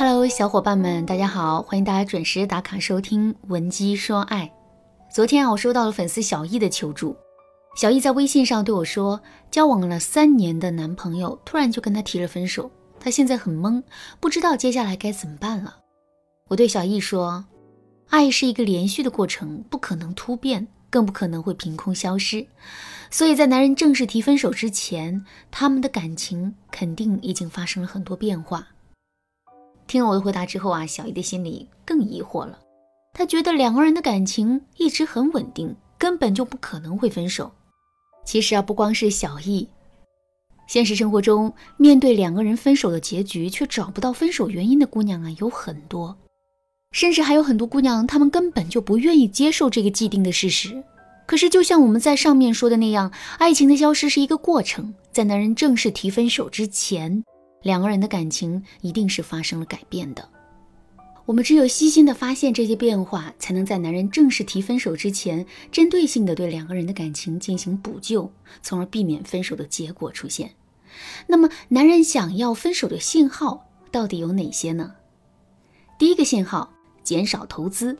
Hello，小伙伴们，大家好，欢迎大家准时打卡收听《文姬说爱》。昨天啊，我收到了粉丝小易的求助。小易在微信上对我说，交往了三年的男朋友突然就跟他提了分手，他现在很懵，不知道接下来该怎么办了。我对小易说，爱是一个连续的过程，不可能突变，更不可能会凭空消失。所以在男人正式提分手之前，他们的感情肯定已经发生了很多变化。听了我的回答之后啊，小易的心里更疑惑了。他觉得两个人的感情一直很稳定，根本就不可能会分手。其实啊，不光是小易，现实生活中面对两个人分手的结局却找不到分手原因的姑娘啊有很多，甚至还有很多姑娘，她们根本就不愿意接受这个既定的事实。可是，就像我们在上面说的那样，爱情的消失是一个过程，在男人正式提分手之前。两个人的感情一定是发生了改变的，我们只有细心的发现这些变化，才能在男人正式提分手之前，针对性的对两个人的感情进行补救，从而避免分手的结果出现。那么，男人想要分手的信号到底有哪些呢？第一个信号，减少投资。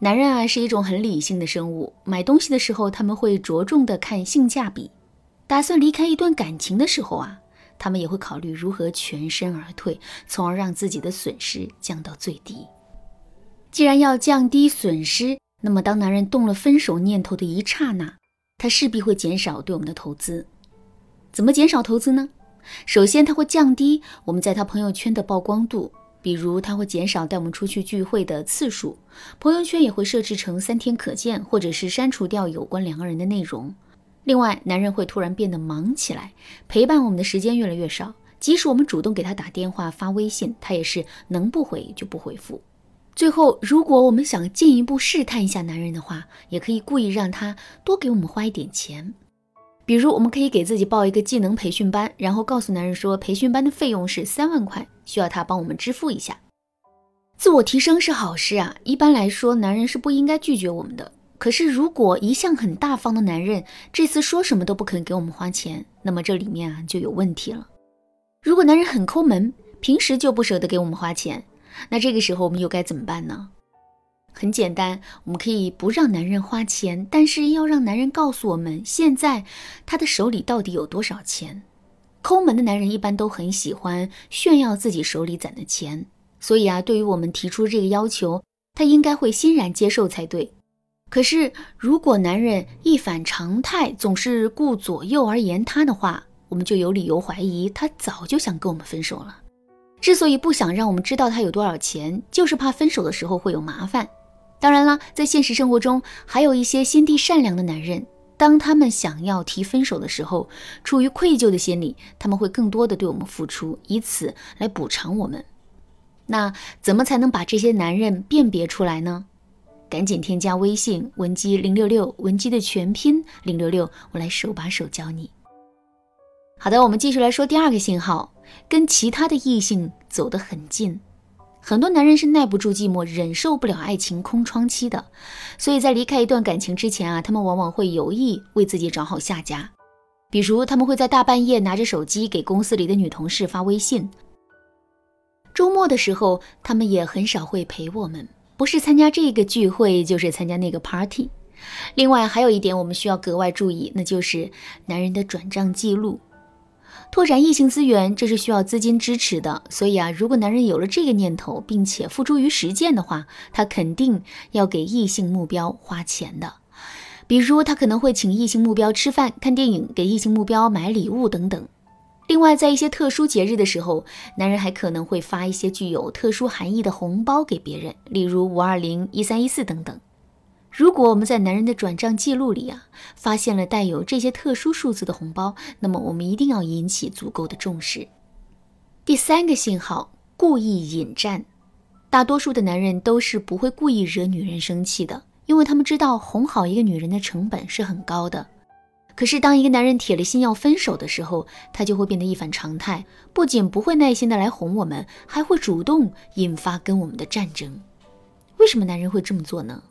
男人啊是一种很理性的生物，买东西的时候他们会着重的看性价比，打算离开一段感情的时候啊。他们也会考虑如何全身而退，从而让自己的损失降到最低。既然要降低损失，那么当男人动了分手念头的一刹那，他势必会减少对我们的投资。怎么减少投资呢？首先，他会降低我们在他朋友圈的曝光度，比如他会减少带我们出去聚会的次数，朋友圈也会设置成三天可见，或者是删除掉有关两个人的内容。另外，男人会突然变得忙起来，陪伴我们的时间越来越少。即使我们主动给他打电话、发微信，他也是能不回就不回复。最后，如果我们想进一步试探一下男人的话，也可以故意让他多给我们花一点钱。比如，我们可以给自己报一个技能培训班，然后告诉男人说，培训班的费用是三万块，需要他帮我们支付一下。自我提升是好事啊，一般来说，男人是不应该拒绝我们的。可是，如果一向很大方的男人这次说什么都不肯给我们花钱，那么这里面啊就有问题了。如果男人很抠门，平时就不舍得给我们花钱，那这个时候我们又该怎么办呢？很简单，我们可以不让男人花钱，但是要让男人告诉我们现在他的手里到底有多少钱。抠门的男人一般都很喜欢炫耀自己手里攒的钱，所以啊，对于我们提出这个要求，他应该会欣然接受才对。可是，如果男人一反常态，总是顾左右而言他的话，我们就有理由怀疑他早就想跟我们分手了。之所以不想让我们知道他有多少钱，就是怕分手的时候会有麻烦。当然了，在现实生活中，还有一些心地善良的男人，当他们想要提分手的时候，出于愧疚的心理，他们会更多的对我们付出，以此来补偿我们。那怎么才能把这些男人辨别出来呢？赶紧添加微信文姬零六六，文姬的全拼零六六，我来手把手教你。好的，我们继续来说第二个信号，跟其他的异性走得很近。很多男人是耐不住寂寞，忍受不了爱情空窗期的，所以在离开一段感情之前啊，他们往往会有意为自己找好下家。比如，他们会在大半夜拿着手机给公司里的女同事发微信。周末的时候，他们也很少会陪我们。不是参加这个聚会，就是参加那个 party。另外还有一点我们需要格外注意，那就是男人的转账记录。拓展异性资源，这是需要资金支持的。所以啊，如果男人有了这个念头，并且付诸于实践的话，他肯定要给异性目标花钱的。比如，他可能会请异性目标吃饭、看电影，给异性目标买礼物等等。另外，在一些特殊节日的时候，男人还可能会发一些具有特殊含义的红包给别人，例如五二零、一三一四等等。如果我们在男人的转账记录里啊，发现了带有这些特殊数字的红包，那么我们一定要引起足够的重视。第三个信号，故意引战。大多数的男人都是不会故意惹女人生气的，因为他们知道哄好一个女人的成本是很高的。可是，当一个男人铁了心要分手的时候，他就会变得一反常态，不仅不会耐心的来哄我们，还会主动引发跟我们的战争。为什么男人会这么做呢？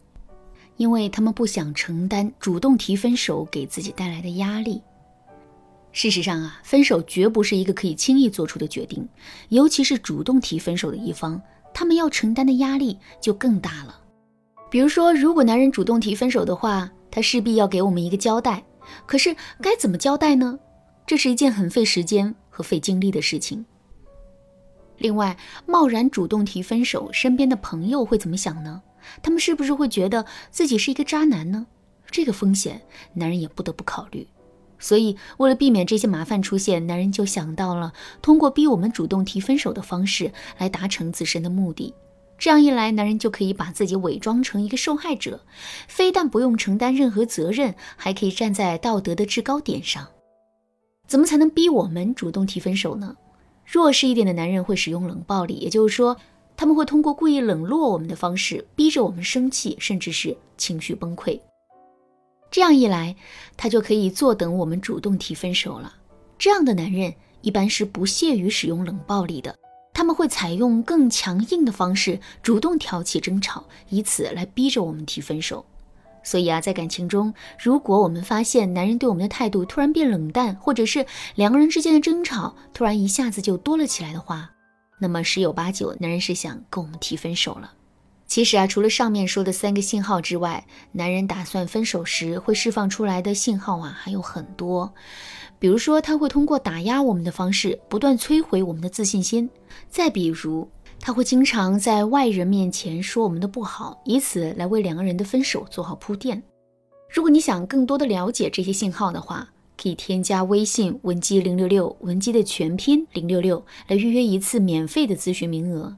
因为他们不想承担主动提分手给自己带来的压力。事实上啊，分手绝不是一个可以轻易做出的决定，尤其是主动提分手的一方，他们要承担的压力就更大了。比如说，如果男人主动提分手的话，他势必要给我们一个交代。可是该怎么交代呢？这是一件很费时间和费精力的事情。另外，贸然主动提分手，身边的朋友会怎么想呢？他们是不是会觉得自己是一个渣男呢？这个风险，男人也不得不考虑。所以，为了避免这些麻烦出现，男人就想到了通过逼我们主动提分手的方式来达成自身的目的。这样一来，男人就可以把自己伪装成一个受害者，非但不用承担任何责任，还可以站在道德的制高点上。怎么才能逼我们主动提分手呢？弱势一点的男人会使用冷暴力，也就是说，他们会通过故意冷落我们的方式，逼着我们生气，甚至是情绪崩溃。这样一来，他就可以坐等我们主动提分手了。这样的男人一般是不屑于使用冷暴力的，他们会采用更强硬的方式，主动挑起争吵，以此来逼着我们提分手。所以啊，在感情中，如果我们发现男人对我们的态度突然变冷淡，或者是两个人之间的争吵突然一下子就多了起来的话，那么十有八九男人是想跟我们提分手了。其实啊，除了上面说的三个信号之外，男人打算分手时会释放出来的信号啊还有很多。比如说，他会通过打压我们的方式，不断摧毁我们的自信心；再比如，他会经常在外人面前说我们的不好，以此来为两个人的分手做好铺垫。如果你想更多的了解这些信号的话，可以添加微信文姬零六六，文姬的全拼零六六，来预约一次免费的咨询名额。